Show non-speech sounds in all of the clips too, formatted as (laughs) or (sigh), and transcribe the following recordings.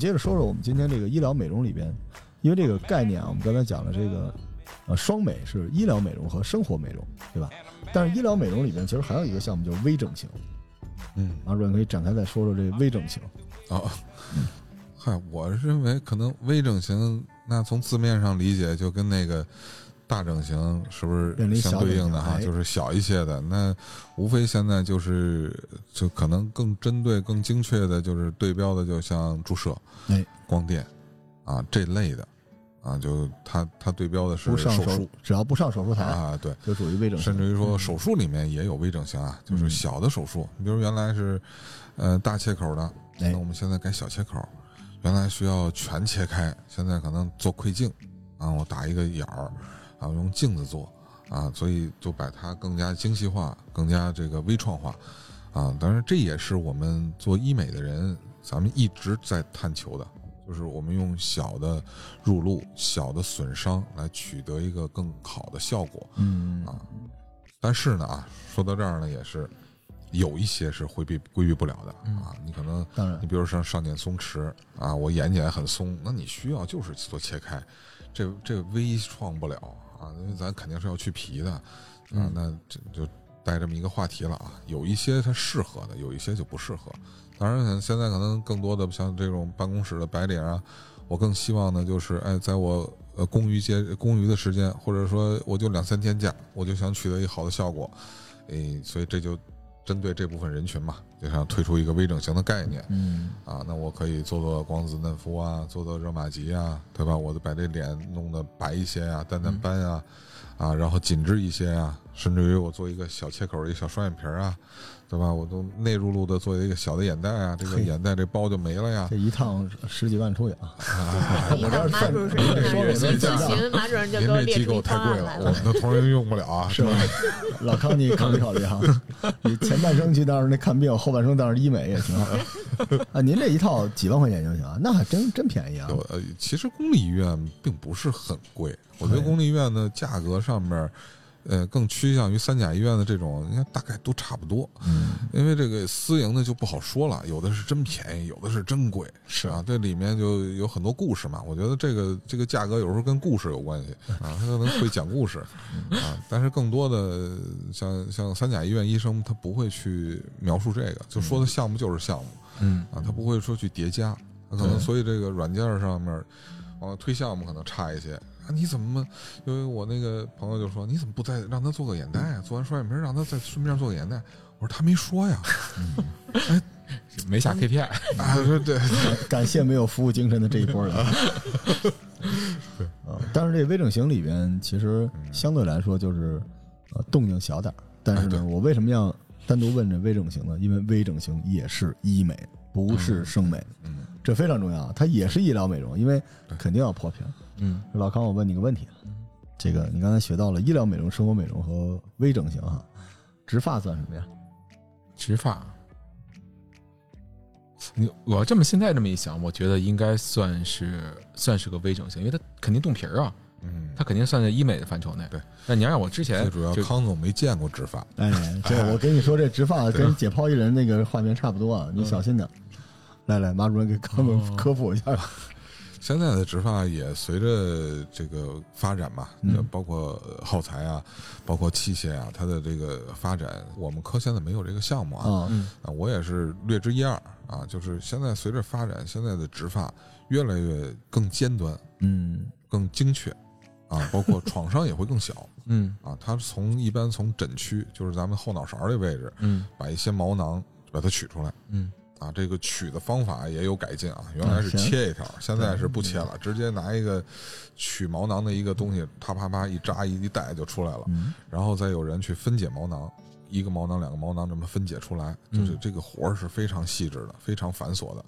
接着说说我们今天这个医疗美容里边，因为这个概念啊，我们刚才讲了这个，呃，双美是医疗美容和生活美容，对吧？但是医疗美容里边其实还有一个项目就是微整形，嗯，马主任可以展开再说说这个微整形。哦，嗨，我认为可能微整形，那从字面上理解就跟那个大整形是不是相对应的哈？就是小一些的，那无非现在就是就可能更针对、更精确的，就是对标的，就像注射、哎，光电啊这类的。啊，就它它对标的是手术，只要不上手术台啊，对，就属于微整形。甚至于说手术里面也有微整形啊，就是小的手术。你比如原来是，呃，大切口的，那我们现在改小切口。原来需要全切开，现在可能做窥镜啊，我打一个眼儿，啊，用镜子做啊，所以就把它更加精细化，更加这个微创化啊。当然，这也是我们做医美的人，咱们一直在探求的。就是我们用小的入路、小的损伤来取得一个更好的效果，嗯啊，但是呢啊，说到这儿呢，也是有一些是回避规避不了的啊。你可能，当然，你比如说上睑松弛啊，我眼睑很松，那你需要就是做切开，这这微创不了啊，因为咱肯定是要去皮的啊，那这就带这么一个话题了啊。有一些它适合的，有一些就不适合。当然，现在可能更多的像这种办公室的白领啊，我更希望呢，就是哎，在我呃公余节公余的时间，或者说我就两三天假，我就想取得一个好的效果，哎，所以这就针对这部分人群嘛，就想推出一个微整形的概念，嗯，啊，那我可以做做光子嫩肤啊，做做热玛吉啊，对吧？我就把这脸弄得白一些啊，淡淡斑啊，啊，然后紧致一些啊，甚至于我做一个小切口，一个小双眼皮啊。对吧？我都内入路的做一个小的眼袋啊，这个眼袋这包就没了呀。这一趟十几万出去啊！(laughs) (laughs) 你看马主任，咨询马主任就给我列出方案来了。我们的同仁用不了啊，是吧？(laughs) 老康，你考虑考虑哈。你前半生去倒是那看病，后半生倒是医美也挺好。(laughs) 啊，您这一套几万块钱就行，那还真真便宜啊。呃，其实公立医院并不是很贵，我觉得公立医院的价格上面。呃，更趋向于三甲医院的这种，你看大概都差不多。嗯，因为这个私营的就不好说了，有的是真便宜，有的是真贵，是啊，这里面就有很多故事嘛。我觉得这个这个价格有时候跟故事有关系啊，他可能会讲故事啊。但是更多的像像三甲医院医生，他不会去描述这个，就说的项目就是项目，嗯啊，他不会说去叠加，可能所以这个软件上面，啊，推项目可能差一些。你怎么？因为我那个朋友就说：“你怎么不再让他做个眼袋啊？做完双眼皮，让他再顺便做个眼袋。”我说：“他没说呀，哎，(laughs) 没下 KPI 啊。”对对，(laughs) 感谢没有服务精神的这一波人。对 (laughs) 啊，但是这微整形里边其实相对来说就是呃动静小点但是呢，我为什么要单独问这微整形呢？因为微整形也是医美，不是生美。嗯，这非常重要，它也是医疗美容，因为肯定要破皮。嗯，老康，我问你个问题，这个你刚才学到了医疗美容、生活美容和微整形哈，植发算什么呀？植发，你我要这么现在这么一想，我觉得应该算是算是个微整形，因为它肯定动皮儿啊，嗯，它肯定算在医美的范畴内。对，那你要让我之前最主要康总没见过植发，哎，这 (laughs) 我跟你说，这植发跟解剖一人那个画面差不多啊，你小心点。来来，马主任给康总科普一下。现在的植发也随着这个发展嘛，包括耗材啊，包括器械啊，它的这个发展，我们科现在没有这个项目啊。啊，我也是略知一二啊。就是现在随着发展，现在的植发越来越更尖端，嗯，更精确啊，包括创伤也会更小，(laughs) 嗯。啊，它从一般从枕区，就是咱们后脑勺这位置，嗯，把一些毛囊把它取出来，嗯。啊，这个取的方法也有改进啊，原来是切一条，现在是不切了，直接拿一个取毛囊的一个东西，啪啪啪一扎一一带就出来了，然后再有人去分解毛囊，一个毛囊两个毛囊这么分解出来，就是这个活儿是非常细致的，非常繁琐的。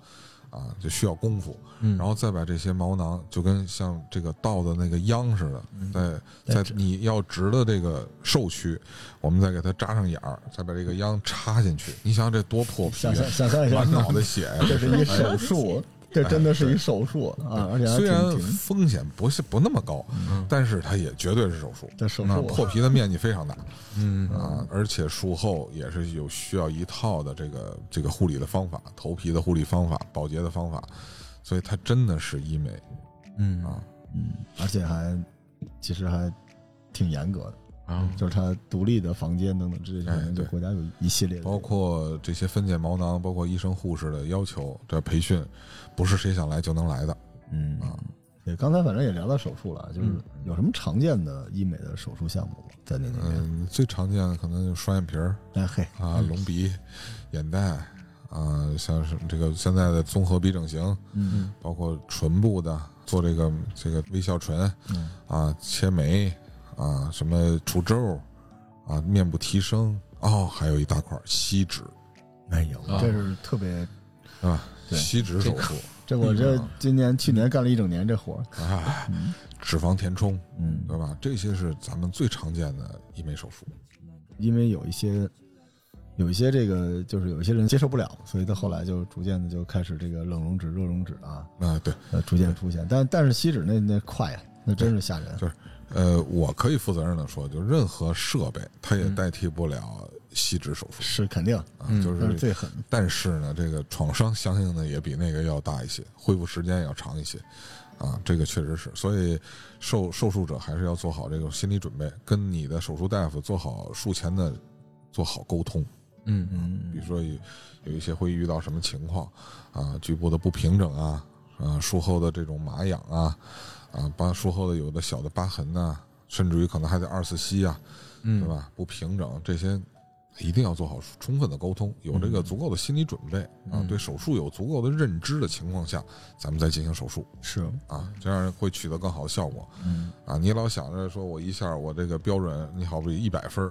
啊，就需要功夫，然后再把这些毛囊，就跟像这个倒的那个秧似的，在在你要植的这个受区，我们再给它扎上眼儿，再把这个秧插进去。你想想这多破皮，想象一下，满脑袋血呀，这是一手术。这真的是一手术啊！而且虽然风险不是不那么高，但是它也绝对是手术。这手术破皮的面积非常大，(laughs) 嗯啊，而且术后也是有需要一套的这个这个护理的方法，头皮的护理方法、保洁的方法，所以它真的是医美嗯啊。嗯，而且还其实还挺严格的，啊，就是他独立的房间等等这些，哎可能就对国家有一系列的，包括这些分拣毛囊，包括医生护士的要求，这培训不是谁想来就能来的。嗯啊。对，刚才反正也聊到手术了，就是嗯有什么常见的医美的手术项目吗？在您那边？嗯，最常见的可能就双眼皮儿哎嘿，啊、隆鼻、眼袋啊，像是这个现在的综合鼻整形，嗯包括唇部的做这个这个微笑唇嗯啊、切眉啊、什么除皱啊、面部提升哦，还有一大块吸脂没有，啊这是特别，啊？对吸脂手术这我这嗯今年去年干了一整年这活儿，啊，脂肪填充，嗯，对吧？这些是咱们最常见的医美手术。因为有一些有一些这个就是有一些人接受不了，所以他后来就逐渐的就开始这个冷溶脂、热溶脂啊，啊，对，呃，逐渐出现。但但是吸脂那那快呀，那真是吓人。就是呃，我可以负责任的说，就任何设备它也代替不了吸脂手术是肯定，啊，嗯就是。最狠。但是呢，这个创伤相应的也比那个要大一些，恢复时间也要长一些，啊，这个确实是。所以受受术者还是要做好这个心理准备，跟你的手术大夫做好术前的做好沟通。嗯嗯比如说有有一些会遇到什么情况啊，局部的不平整啊，啊，术后的这种麻痒啊，啊，把术后的有的小的疤痕呐、甚至于可能还得二次吸啊，嗯，对？吧？不平整这些。一定要做好充分的沟通，有这个足够的心理准备啊，对手术有足够的认知的情况下，咱们再进行手术是，啊，这样会取得更好的效果嗯啊。你老想着说我一下我这个标准，你好比一百分，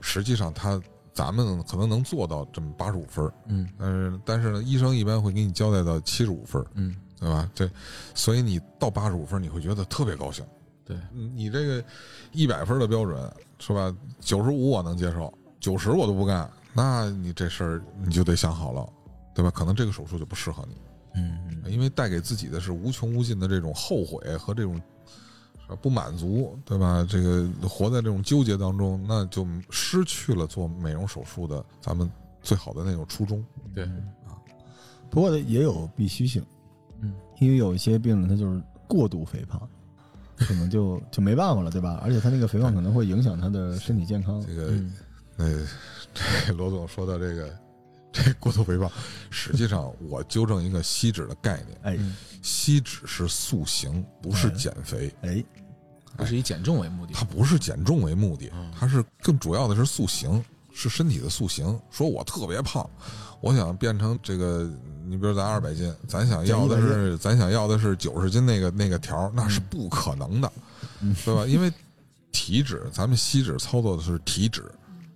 实际上他咱们可能能做到这么八十五分，嗯但是但是呢，医生一般会给你交代到七十五分，嗯，对吧？这，所以你到八十五分，你会觉得特别高兴。对，嗯你这个一百分的标准是吧？九十五我能接受，九十我都不干，那你这事儿你就得想好了，对吧？可能这个手术就不适合你，嗯因为带给自己的是无穷无尽的这种后悔和这种。不满足，对吧？这个活在这种纠结当中，那就失去了做美容手术的咱们最好的那种初衷。对啊，不过也有必须性，嗯，因为有一些病人他就是过度肥胖，可能就就没办法了，对吧？而且他那个肥胖可能会影响他的身体健康。这个嗯呃，这罗总说到这个这过度肥胖，实际上我纠正一个吸脂的概念，哎嗯吸脂是塑形，不是减肥，哎，不是以减重为目的。它不是减重为目的嗯，它是更主要的是塑形，是身体的塑形。说我特别胖，我想变成这个，你比如咱二百斤，咱想要的是咱想要的是九十斤那个那个条，那是不可能的，对吧？因为体脂，咱们吸脂操作的是体脂，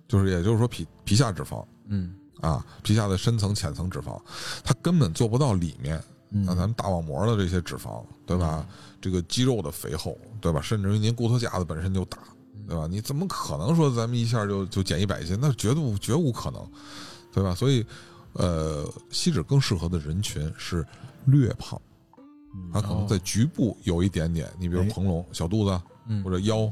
就是也就是说皮皮下脂肪。嗯啊，皮下的深层、浅层脂肪，它根本做不到里面。嗯那咱们大网膜的这些脂肪，对吧？这个肌肉的肥厚，对吧？甚至于您骨头架子本身就大，对吧？你怎么可能说咱们一下就就减一百斤？那绝对绝无可能，对吧？所以，呃，吸脂更适合的人群是略胖，他可能在局部有一点点，你比如哎膨隆、小肚子嗯或者腰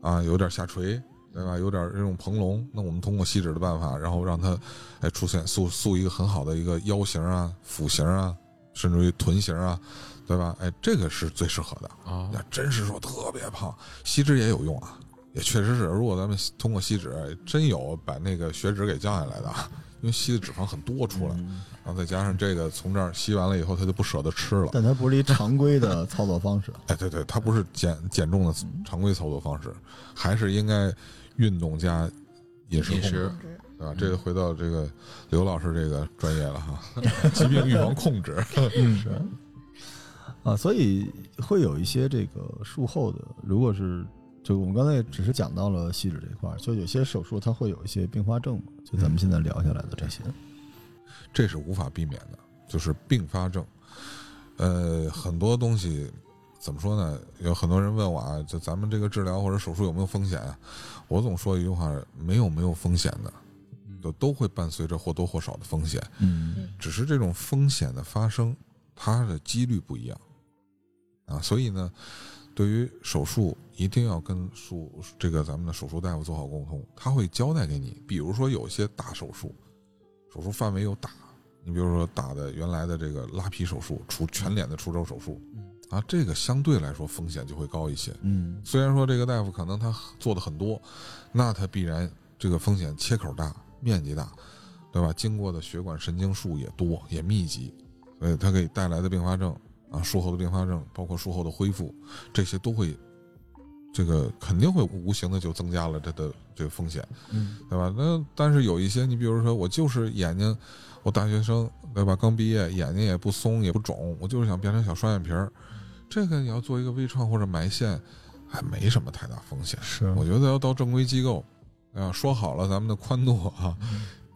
啊，有点下垂，对吧？有点这种膨隆，那我们通过吸脂的办法，然后让它哎出现塑塑一个很好的一个腰型啊、腹型啊，甚至于臀型啊，对吧？哎，这个是最适合的。啊要真是说特别胖，吸脂也有用啊，也确实是。如果咱们通过吸脂，哎真有把那个血脂给降下来的，因为吸的脂肪很多出来，然后再加上这个从这儿吸完了以后，他就不舍得吃了。但它不是一常规的操作方式。哎，对对，它不是减减重的常规操作方式，还是应该运动加饮食对吧？这个回到这个刘老师这个专业了哈，(laughs) 疾病预防控制。(laughs) 啊，所以会有一些这个术后的，如果是就我们刚才也只是讲到了吸脂这一块儿，就有些手术它会有一些并发症嘛，就咱们现在聊下来的这些。这是无法避免的，就是并发症。呃，很多东西怎么说呢？有很多人问我啊，就咱们这个治疗或者手术有没有风险啊？我总说一句话：没有没有风险的，就都会伴随着或多或少的风险，嗯只是这种风险的发生，它的几率不一样啊。所以呢，对于手术一定要跟术这个咱们的手术大夫做好沟通，他会交代给你，比如说有些大手术，手术范围又大，你比如说打的原来的这个拉皮手术，除全脸的除皱手术，啊，这个相对来说风险就会高一些。嗯虽然说这个大夫可能他做的很多，那他必然这个风险切口大、面积大，对吧？经过的血管神经束也多也密集，所以它给带来的并发症啊，术后的并发症，包括术后的恢复，这些都会，这个肯定会无形的就增加了它的这个风险，嗯对吧？那但是有一些，你比如说我就是眼睛，我大学生对吧？刚毕业，眼睛也不松也不肿，我就是想变成小双眼皮儿，这个你要做一个微创或者埋线，还没什么太大风险。是我觉得要到正规机构，啊，说好了咱们的宽度啊，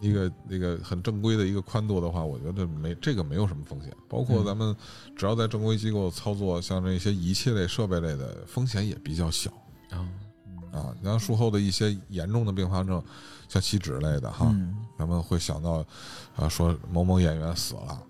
一个那个很正规的一个宽度的话，我觉得没这个没有什么风险。包括咱们只要在正规机构操作，像这些仪器类、设备类的风险也比较小啊，啊。你像术后的一些严重的并发症，像吸脂类的哈，嗯咱们会想到啊，说某某演员死了。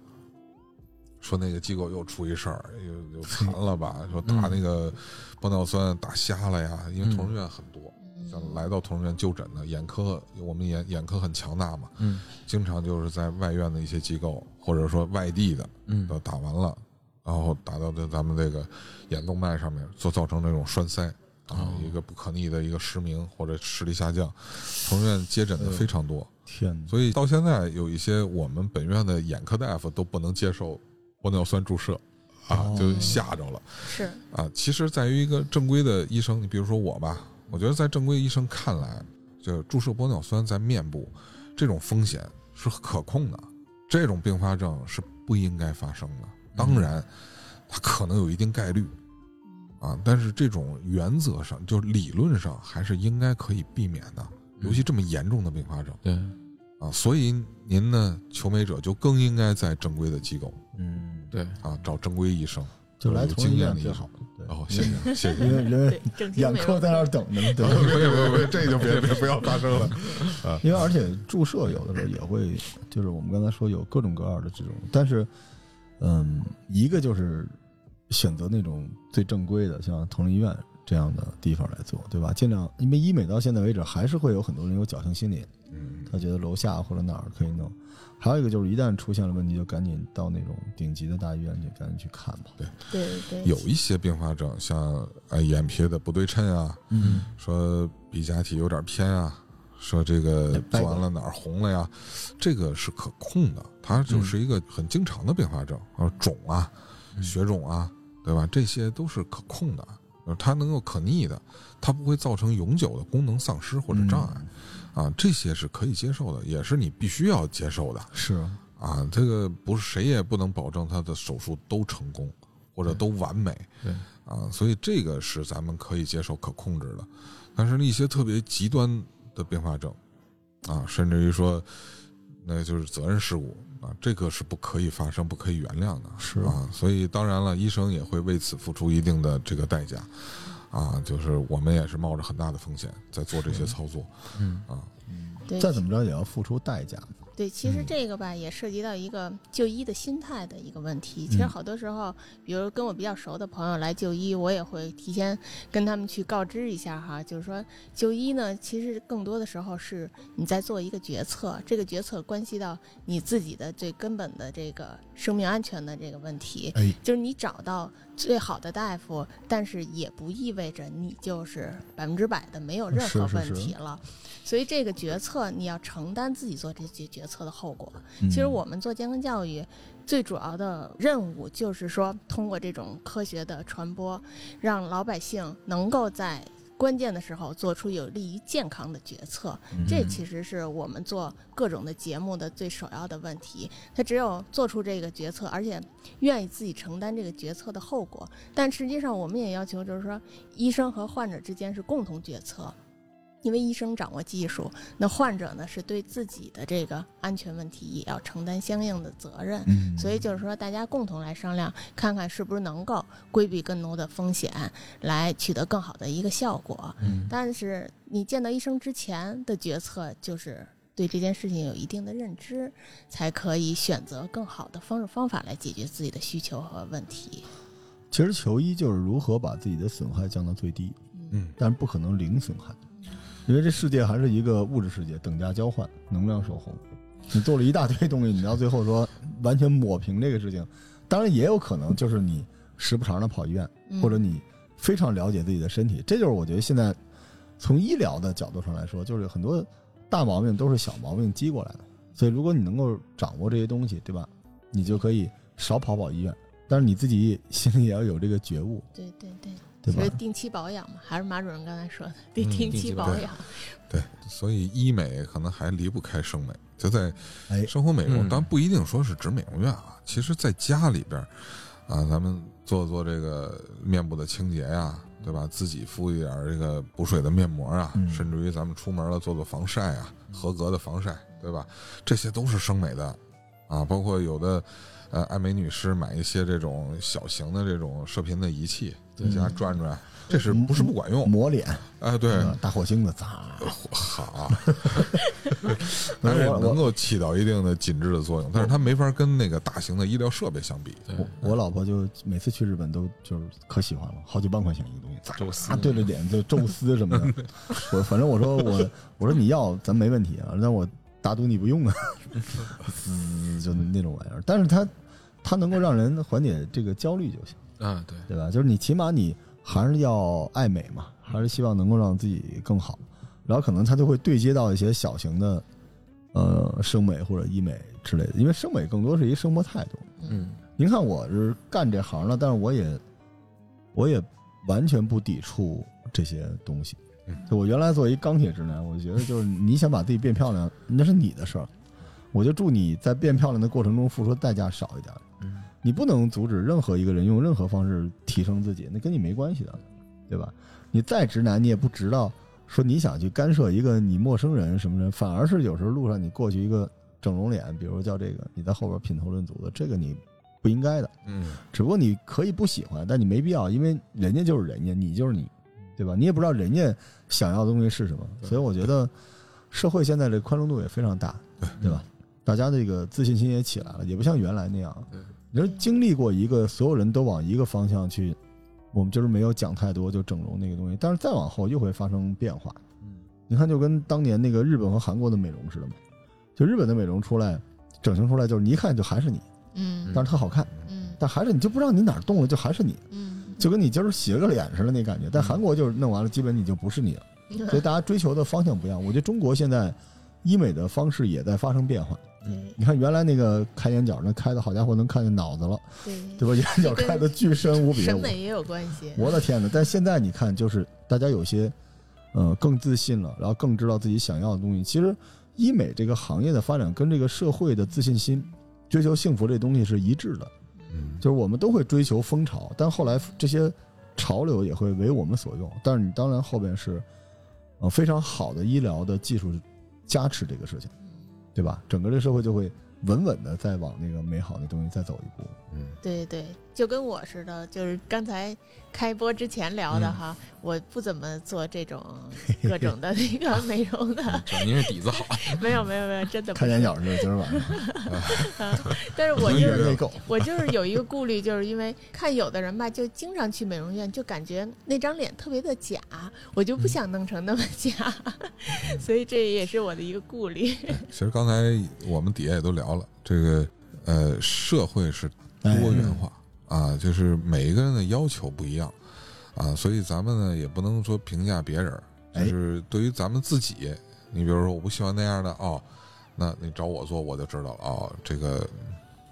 说那个机构又出一事儿，又又 (laughs) 残了吧？说打那个玻尿酸打瞎了呀，因为同仁院很多，像来到同仁院就诊的眼科，我们眼眼科很强大嘛，嗯。经常就是在外院的一些机构，或者说外地的，嗯。都打完了，然后打到这咱们这个眼动脉上面，就造成这种栓塞啊，一个不可逆的一个失明或者视力下降，同仁院接诊的非常多，天哪，所以到现在有一些我们本院的眼科大夫都不能接受玻尿酸注射。啊哦，就吓着了。是。啊，其实在于一个正规的医生，你比如说我吧，我觉得在正规医生看来，就注射玻尿酸在面部这种风险是可控的，这种并发症是不应该发生的。当然，它可能有一定概率啊，但是这种原则上，就理论上还是应该可以避免的，尤其这么严重的并发症对，啊。所以您呢，求美者就更应该在正规的机构嗯，对，啊找正规医生。有就来同医经验院最好。对哦，谢谢谢谢。因为因为眼科在那儿等着呢，对吧。没有没有没有，这就别别不要发生了。(laughs) 因为而且注射有的时候也会，就是我们刚才说有各种各样的这种，但是，嗯，一个就是选择那种最正规的，像同仁医院这样的地方来做，对吧？尽量，因为医美到现在为止还是会有很多人有侥幸心理，嗯，他觉得楼下或者哪儿可以弄。还有一个就是一旦出现了问题，就赶紧到那种顶级的大医院去，赶紧去看吧。对。对对，有一些并发症，像呃眼皮的不对称啊，嗯，说鼻假体有点偏啊，说这个做完了哪儿红了呀，这个是可控的，它就是一个很经常的并发症，啊肿啊、血肿啊，对吧？这些都是可控的，呃它能够可逆的，它不会造成永久的功能丧失或者障碍。啊，这些是可以接受的，也是你必须要接受的是，啊。这个不是谁也不能保证他的手术都成功或者都完美对，啊，所以这个是咱们可以接受、可控制的。但是一些特别极端的并发症啊，甚至于说，那就是责任事故啊，这个是不可以发生、不可以原谅的。是啊，所以当然了，医生也会为此付出一定的这个代价。啊，就是我们也是冒着很大的风险在做这些操作，嗯。啊，对再怎么着也要付出代价。对，其实嗯。这个吧，也涉及到一个就医的心态的一个问题。其实嗯。好多时候，比如跟我比较熟的朋友来就医，我也会提前跟他们去告知一下哈，就是说就医呢，其实更多的时候是你在做一个决策，这个决策关系到你自己的最根本的这个生命安全的这个问题。哎，就是你找到最好的大夫，但是也不意味着你就是百分之百的没有任何问是是是题了。所以这个决策你要承担自己做这些决策的后果。嗯其实我们做健康教育最主要的任务就是说，通过这种科学的传播，让老百姓能够在。关键的时候做出有利于健康的决策，嗯这其实是我们做各种的节目的最首要的问题。他只有做出这个决策，而且愿意自己承担这个决策的后果。但实际上，我们也要求就是说，医生和患者之间是共同决策。因为医生掌握技术，那患者呢是对自己的这个安全问题也要承担相应的责任。嗯所以就是说，大家共同来商量，看看是不是能够规避更多的风险，来取得更好的一个效果。嗯但是你见到医生之前的决策，就是对这件事情有一定的认知，才可以选择更好的方式方法来解决自己的需求和问题。其实求医就是如何把自己的损害降到最低，嗯，但是不可能零损害，因为这世界还是一个物质世界，等价交换，能量守恒。你做了一大堆东西，你到最后说完全抹平这个事情，当然也有可能就是你时不常的跑医院，嗯或者你非常了解自己的身体，这就是我觉得现在从医疗的角度上来说，就是很多大毛病都是小毛病积过来的。所以如果你能够掌握这些东西，对吧？你就可以少跑跑医院，但是你自己心里也要有这个觉悟，对对对，对吧就是？定期保养嘛，还是马主任刚才说的，得嗯定定期保养。对，所以医美可能还离不开生美，就在哎生活美容，嗯当然不一定说是指美容院啊，其实在家里边儿啊，咱们做做这个面部的清洁呀，对吧？自己敷一点儿这个补水的面膜啊，嗯甚至于咱们出门了做做防晒啊，合格的防晒，对吧？这些都是生美的啊，包括有的。呃，爱美女士买一些这种小型的这种射频的仪器，在家转转，这是不是不管用？抹脸，哎，对，嗯大火星子，砸。好，(laughs) 但是我能够起到一定的紧致的作用，但是它没法跟那个大型的医疗设备相比。我我老婆就每次去日本都就是可喜欢了，好几万块钱一个东西，砸宙斯对着脸就宙斯什么的。(laughs) 我反正我说我我说你要咱没问题啊，但我打赌你不用啊，(laughs) 滋就那种玩意儿。但是它它能够让人缓解这个焦虑就行，啊，对，对吧？就是你起码你还是要爱美嘛，还是希望能够让自己更好，然后可能他就会对接到一些小型的呃生美或者医美之类的，因为生美更多是一生活态度。嗯您看我是干这行的，但是我也我也完全不抵触这些东西嗯。就我原来作为一钢铁直男，我觉得就是你想把自己变漂亮，那是你的事儿。我就祝你在变漂亮的过程中付出代价少一点。嗯你不能阻止任何一个人用任何方式提升自己，那跟你没关系的，对吧？你再直男，你也不知道说你想去干涉一个你陌生人什么人，反而是有时候路上你过去一个整容脸，比如叫这个，你在后边品头论足的，这个你不应该的。嗯，只不过你可以不喜欢，但你没必要，因为人家就是人家，你就是你，对吧？你也不知道人家想要的东西是什么，所以我觉得社会现在这宽容度也非常大，对吧？大家这个自信心也起来了，也不像原来那样。对你说经历过一个所有人都往一个方向去，我们就是没有讲太多就整容那个东西，但是再往后又会发生变化。嗯你看，就跟当年那个日本和韩国的美容似的嘛，就日本的美容出来，整形出来就是你一看就还是你，嗯但是特好看，嗯但还是你就不知道你哪儿动了，就还是你。嗯，就跟你今儿洗了个脸似的那感觉。但韩国就是弄完了，基本你就不是你了，所以大家追求的方向不一样。我觉得中国现在医美的方式也在发生变化。对你看原来那个开眼角，那开的好家伙能看见脑子了，对对吧？眼角开的巨深无比。审美也有关系。我的天哪！但现在你看，就是大家有些呃更自信了，然后更知道自己想要的东西。其实医美这个行业的发展跟这个社会的自信心、追求幸福这东西是一致的。嗯，就是我们都会追求风潮，但后来这些潮流也会为我们所用。但是你当然后边是，呃，非常好的医疗的技术加持这个事情，对吧？整个这社会就会稳稳的再往那个美好的东西再走一步。嗯，对对，就跟我似的，就是刚才开播之前聊的哈，我不怎么做这种 (laughs) 各种的那个美容的，主要您是底子好，(laughs) 没有没有没有，真的看眼角是。今儿晚上。(laughs) 但是我就是我就是有一个顾虑，就是因为看有的人吧，就经常去美容院，就感觉那张脸特别的假，我就不想弄成那么假，所以这也是我的一个顾虑。其实刚才我们底下也都聊了，这个呃，社会是多元化啊，就是每一个人的要求不一样啊，所以咱们呢也不能说评价别人，哎。就是对于咱们自己，你比如说我不喜欢那样的哦，那你找我做我就知道了哦，这个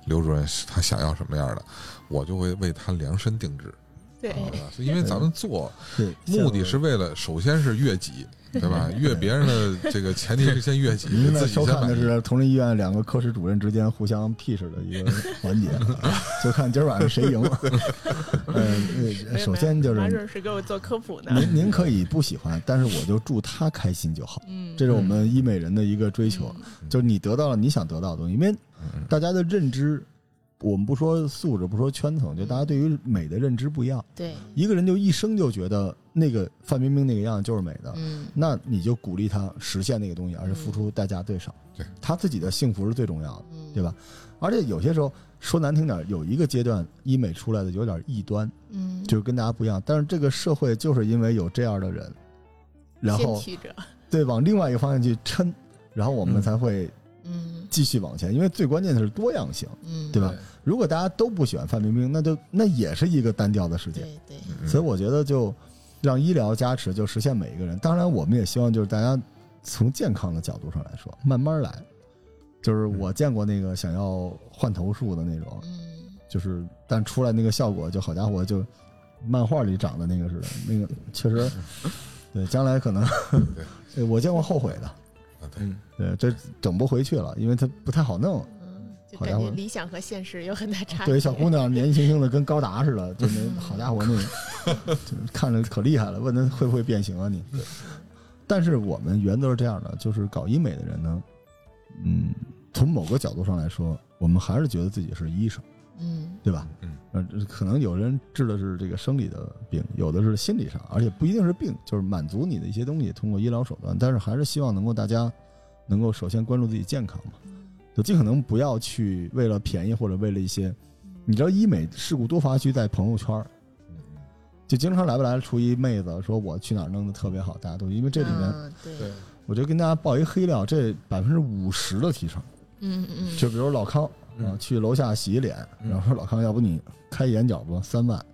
刘主任他想要什么样的，我就会为他量身定制。对，啊，因为咱们做，目的是为了，首先是悦己，对吧？(laughs) 越别人的这个前提是先悦己，您在收看的。是同仁医院两个科室主任之间互相 P 似的一个环节，(laughs) 就看今儿晚上谁赢。了，(laughs) 呃首先就是马准是给我做科普呢。您您可以不喜欢，但是我就祝他开心就好。嗯，这是我们医美人的一个追求，嗯就是你得到了你想得到的东西。因为嗯大家的认知，我们不说素质，不说圈层，就大家对于美的认知不一样。对，一个人就一生就觉得那个范冰冰那个样就是美的，嗯。那你就鼓励他实现那个东西，而且付出代价最少。对，他自己的幸福是最重要的，嗯，对吧？而且有些时候说难听点，有一个阶段医美出来的有点异端，嗯，就是跟大家不一样。但是这个社会就是因为有这样的人，然后对往另外一个方向去撑，然后我们嗯。才会嗯继续往前，因为最关键的是多样性，嗯，对吧？如果大家都不喜欢范冰冰，那就那也是一个单调的世界。对对，嗯所以我觉得就让医疗加持，就实现每一个人。当然，我们也希望就是大家从健康的角度上来说，慢慢来。就是我见过那个想要换头术的那种，嗯就是但出来那个效果，就好家伙，就漫画里长的那个似的，那个确实，(laughs) 对，将来可能，对 (laughs) 我见过后悔的，啊对嗯，对，这整不回去了，因为它不太好弄。嗯，就好家伙感觉理想和现实有很大差距。(laughs) 对，小姑娘年轻轻的跟高达似的，就那 (laughs) 好家伙，那个看着可厉害了。问她会不会变形啊你？但是我们原则是这样的，就是搞医美的人呢，嗯，从某个角度上来说，我们还是觉得自己是医生，嗯对吧？嗯，呃，可能有人治的是这个生理的病，有的是心理上，而且不一定是病，就是满足你的一些东西，通过医疗手段。但是还是希望能够大家能够首先关注自己健康嘛，就尽可能不要去为了便宜或者为了一些，你知道医美事故多发区在朋友圈儿，就经常来不来出一妹子说我去哪儿弄的特别好，大家都因为这里面，嗯对，对，我就跟大家报一黑料，这百分之五十的提成。嗯嗯，就比如老康啊，嗯去楼下洗脸，嗯。然后说老康，要不你开眼角吧，三万。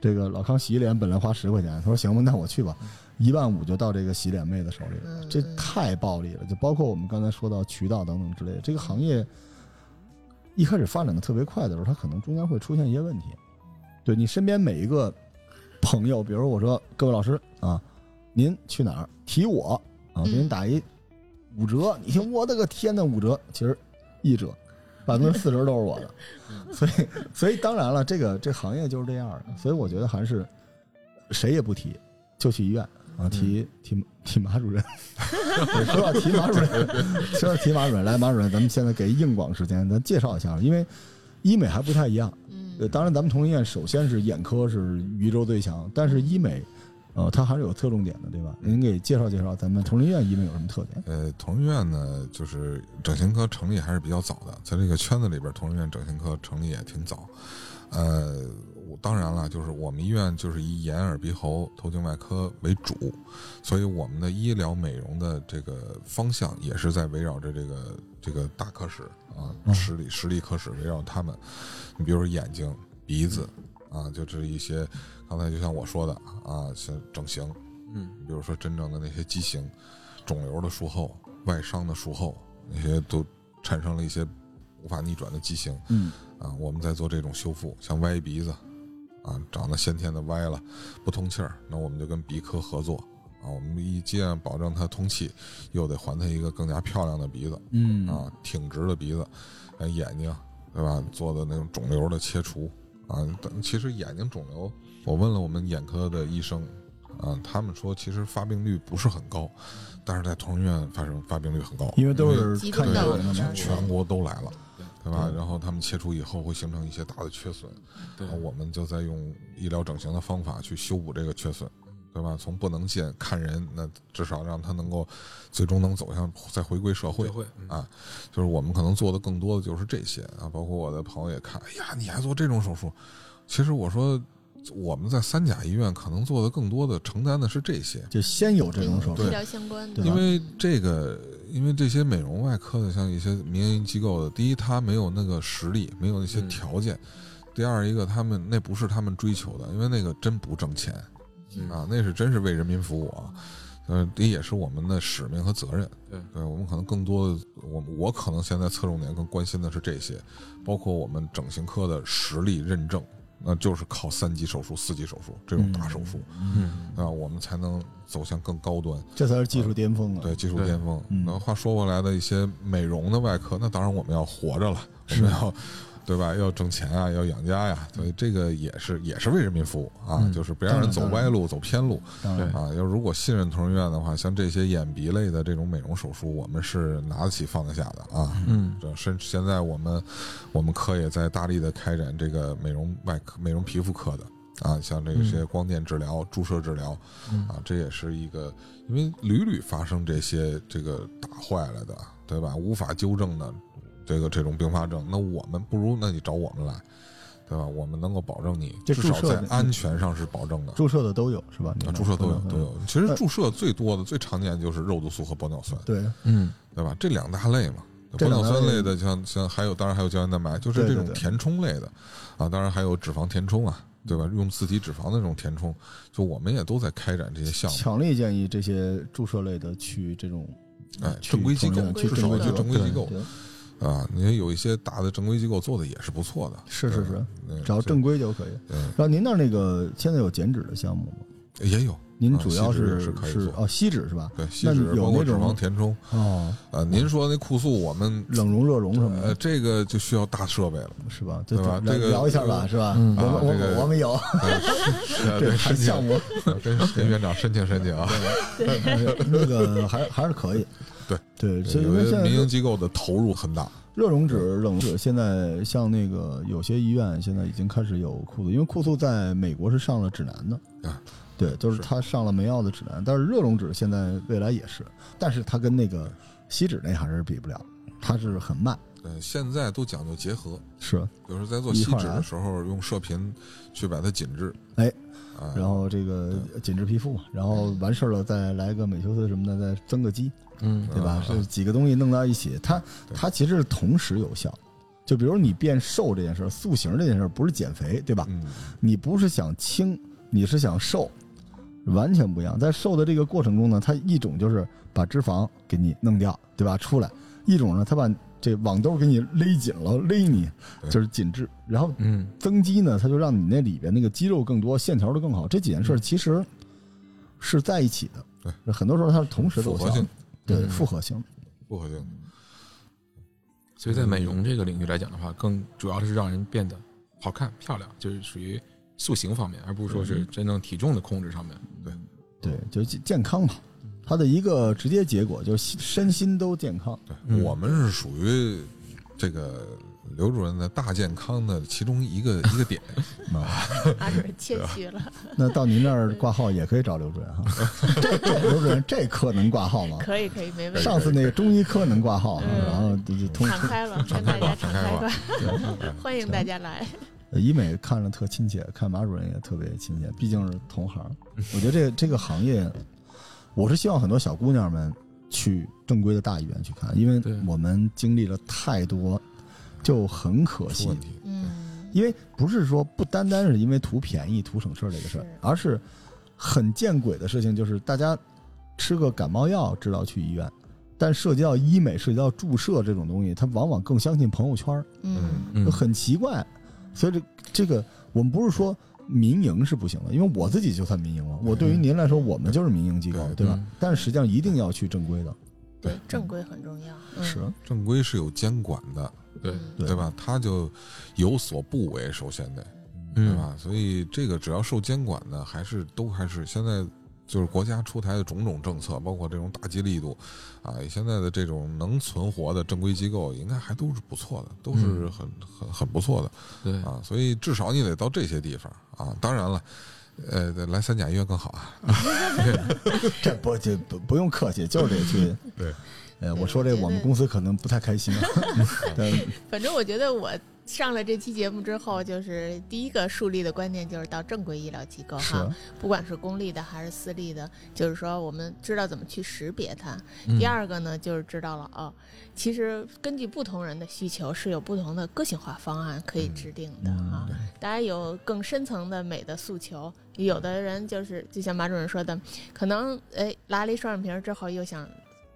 这个老康洗脸本来花十块钱，他说行吧，那我去吧，一万五就到这个洗脸妹子手里了，嗯。这太暴利了。就包括我们刚才说到渠道等等之类的，这个行业一开始发展的特别快的时候，它可能中间会出现一些问题。对你身边每一个朋友，比如我说各位老师啊，您去哪儿？提我。啊，给您打一五折，你听我的个天呐，五折，其实一折，百分之四十都是我的，所以所以当然了，这个这行业就是这样的，所以我觉得还是谁也不提，就去医院啊，提提提马主任，(laughs) 说到提马主任，说到提马主任，来马主任，咱们现在给硬广时间，咱介绍一下，因为医美还不太一样，当然咱们同仁医院首先是眼科是宇宙最强，但是医美。呃，它还是有侧重点的，对吧？您给介绍介绍咱们同仁医院医美有什么特点？呃，同仁医院呢，就是整形科成立还是比较早的，在这个圈子里边，同仁院整形科成立也挺早。呃，我当然了，就是我们医院就是以眼耳鼻喉头颈外科为主，所以我们的医疗美容的这个方向也是在围绕着这个这个大科室啊，嗯实力实力科室围绕他们。你比如说眼睛、鼻子啊，就是一些刚才就像我说的啊，像整形，嗯比如说真正的那些畸形、肿瘤的术后、外伤的术后，那些都产生了一些无法逆转的畸形嗯啊。我们在做这种修复，像歪鼻子啊，长得先天的歪了，不通气儿，那我们就跟鼻科合作啊，我们一既然保证它通气，又得还它一个更加漂亮的鼻子嗯啊，挺直的鼻子，呃，眼睛对吧？做的那种肿瘤的切除啊，但其实眼睛肿瘤，我问了我们眼科的医生啊，他们说其实发病率不是很高，但是在同仁医院发生发病率很高，因为都是看中到。全国都来了，对吧？然后他们切除以后会形成一些大的缺损，对然后我们就在用医疗整形的方法去修补这个缺损，对吧？从不能见看人，那至少让他能够最终能走向再回归社会嗯啊就是我们可能做的更多的就是这些啊，包括我的朋友也看，哎呀，你还做这种手术？其实我说我们在三甲医院可能做的更多的承担的是这些，就先有这种手术医，疗相关的对，因为这个，因为这些美容外科的，像一些民营机构的，第一，他没有那个实力，没有那些嗯条件；第二，一个他们那不是他们追求的，因为那个真不挣钱嗯啊，那是真是为人民服务啊。嗯，这也是我们的使命和责任。对，对我们可能更多的，我我可能现在侧重点更关心的是这些，包括我们整形科的实力认证，那就是靠三级手术、四级手术这种大手术。嗯啊，我们才能走向更高端，这才是技术巅峰啊！对技术巅峰。嗯那话说回来的一些美容的外科，那当然我们要活着了，我是们要对吧？要挣钱啊，要养家呀，所以这个也是也是为人民服务啊，嗯就是别让人走歪路、走偏路啊。要如果信任同仁院的话，像这些眼鼻类的这种美容手术，我们是拿得起放得下的啊。嗯这甚至现在我们我们科也在大力的开展这个美容外科、美容皮肤科的啊，像这些光电治疗、注射治疗嗯啊，这也是一个因为屡屡发生这些这个打坏了的，对吧？无法纠正的这个这种并发症，那我们不如那你找我们来，对吧？我们能够保证你至少在安全上是保证的。注射的都有是吧？啊，注射都有都有。其实注射最多的、最常见就是肉毒素和玻尿酸，对，嗯对吧？这两大类嘛，玻尿酸类的，像像还有，当然还有胶原蛋白，就是这种填充类的啊，当然还有脂肪填充啊，对吧？用自体脂肪的这种填充，就我们也都在开展这些项目。强烈建议这些注射类的去这种哎，正规机构去至少去正规机构正规机构对啊，你看有一些大的正规机构做的也是不错的，是是是，只要正规就可以。对然后您那儿那个现在有减脂的项目吗？也有，您啊主要是是哦吸脂是吧？对，吸那脂包括脂肪填充哦，啊。您说那酷素，我们冷融热融什么呃的，这个就需要大设备了，是吧？就对吧这个聊一下吧，是吧？嗯我们我们我们有呃 (laughs) 这谈项目，跟 (laughs) 跟院长申请申请啊。那个还还是可以。对。对，所以现在民营机构的投入很大，热溶脂、冷溶脂现在像那个有些医院现在已经开始有酷素，因为酷素在美国是上了指南的啊，对，就是是。它上了梅奥的指南，但是热溶脂现在未来也是，但是它跟那个锡纸那还是比不了，它是很慢，呃，现在都讲究结合，是，比如说在做锡纸的时候，用射频去把它紧致，哎，啊，然后这个紧致皮肤嘛，然后完事儿了再来个美修斯什么的，再增个肌，嗯对吧啊？这几个东西弄到一起，它它其实是同时有效。就比如你变瘦这件事儿，塑形这件事儿不是减肥，对吧？嗯，你不是想轻，你是想瘦，完全不一样。在瘦的这个过程中呢，它一种就是把脂肪给你弄掉，对吧？出来；一种呢，它把这网兜给你勒紧了，勒你，就是紧致。然后嗯增肌呢，它就让你那里边那个肌肉更多，线条的更好。这几件事儿其实是在一起的，对，很多时候它是同时都有效的复合性，对，嗯复合性。不可定。所以在美容这个领域来讲的话，更主要的是让人变得好看漂亮，就是属于塑形方面，而不是说是真正体重的控制上面。对，对，就健健康嘛。它的一个直接结果就是身心都健康。对，嗯我们是属于这个刘主任的大健康的其中一个一个点。啊，(laughs) 阿主任谦虚了，(laughs) 那到您那儿挂号也可以找刘主任哈。(laughs) 这这刘主任这科能挂号吗？可以可以，没问题。上次那个中医科能挂号，嗯然后就就通敞开了，跟大家敞开了，欢迎大家来。医美看着特亲切，看马主任也特别亲切，毕竟是同行。我觉得这个这个行业，我是希望很多小姑娘们去正规的大医院去看，因为我们经历了太多，就很可惜。嗯，因为不是说不单单是因为图便宜、图省事儿这个事儿，而是很见鬼的事情，就是大家吃个感冒药知道去医院，但涉及到医美、涉及到注射这种东西，他往往更相信朋友圈儿，嗯。嗯。就很奇怪。所以这这个我们不是说民营是不行的，因为我自己就算民营了，我对于您来说，我们就是民营机构，对对吧？嗯？但是实际上一定要去正规的，对，正规很重要。嗯。是，正规是有监管的，对，对对吧？他就有所不为，首先得，对嗯吧？所以这个只要受监管的，还是都还是现在就是国家出台的种种政策，包括这种打击力度，啊，现在的这种能存活的正规机构，应该还都是不错的，都是嗯很很很不错的对，啊。所以至少你得到这些地方啊。当然了。呃，来三甲医院更好啊！(laughs) (laughs) 这不就不不用客气，就是得去。对，呃，我说这我们公司可能不太开心 (laughs) (laughs) 啊，反正我觉得我上了这期节目之后，就是第一个树立的观念就是到正规医疗机构哈，不管是公立的还是私立的，就是说我们知道怎么去识别它。嗯第二个呢，就是知道了哦，其实根据不同人的需求是有不同的个性化方案可以制定的嗯啊。大家有更深层的美的诉求，有的人就是就像马主任说的，可能哎拉了一双眼皮儿之后又想。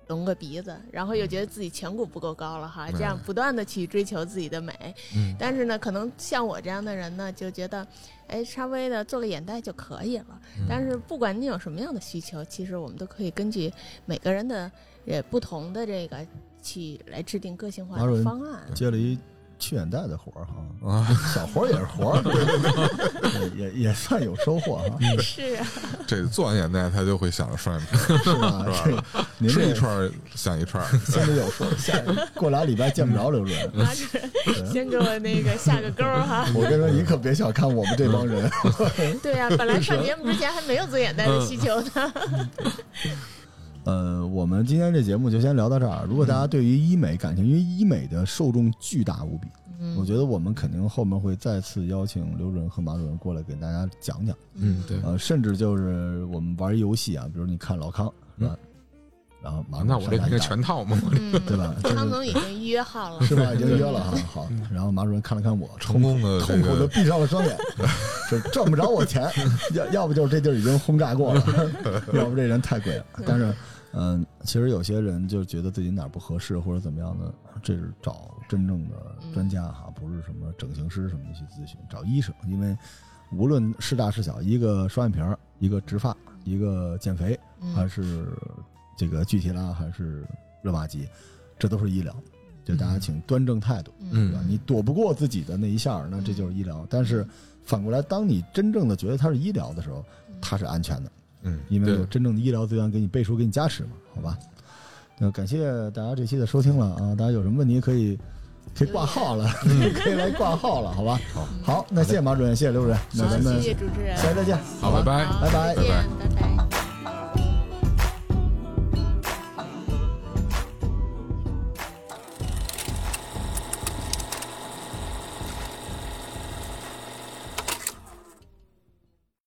隆个鼻子，然后又觉得自己颧骨不够高了哈，这样不断的去追求自己的美，嗯。但是呢，可能像我这样的人呢，就觉得，哎，稍微的做个眼袋就可以了。嗯。但是不管你有什么样的需求，其实我们都可以根据每个人的呃不同的这个去来制定个性化的方案。接了一去眼袋的活儿哈，啊，小活儿也是活儿，(laughs) 也也也算有收获哈，是啊，(laughs) 这做完眼袋，他就会想着双眼皮，是吧？(laughs) 这您吃一串儿像一串儿。心里有数，下过俩礼拜见不着刘主任。先给我那个下个钩儿哈。我跟你说，你可别小看我们这帮人，对呀、本来上节目之前还没有做眼袋的需求呢。呃，我们今天这节目就先聊到这儿。如果大家对于医美感兴趣，因为医美的受众巨大无比，嗯我觉得我们肯定后面会再次邀请刘主任和马主任过来给大家讲讲。嗯，对，呃，甚至就是我们玩游戏啊，比如你看老康是吧？然后马上那我这肯定全套嘛，嗯，(laughs) 对吧？这汤总已经预约好了，(laughs) 是吧？已经约了哈，好。然后马主任看了看我，成功的痛苦的闭上了双眼，(laughs) 是赚不着我钱，要要不就是这地儿已经轰炸过了，要不这人太贵了。但是，嗯、其实有些人就觉得自己哪儿不合适或者怎么样的，这是找真正的专家哈，不是什么整形师什么的去咨询，找医生，因为无论是大是小，一个双眼皮儿，一个植发，一个减肥，还嗯是这个具体拉，还是热玛吉，这都是医疗。就大家请端正态度。嗯对吧？你躲不过自己的那一下儿，那这就是医疗。但是反过来，当你真正的觉得它是医疗的时候，它是安全的，嗯，因为有真正的医疗资源给你背书、给你加持嘛，好吧？那感谢大家这期的收听了啊！大家有什么问题可以可以挂号了，(laughs) 可以来挂号了，好吧？好，好，那谢谢马主任，谢谢刘主任，那咱们谢谢主持人，下期再见。好，拜拜。拜拜拜再见，拜拜。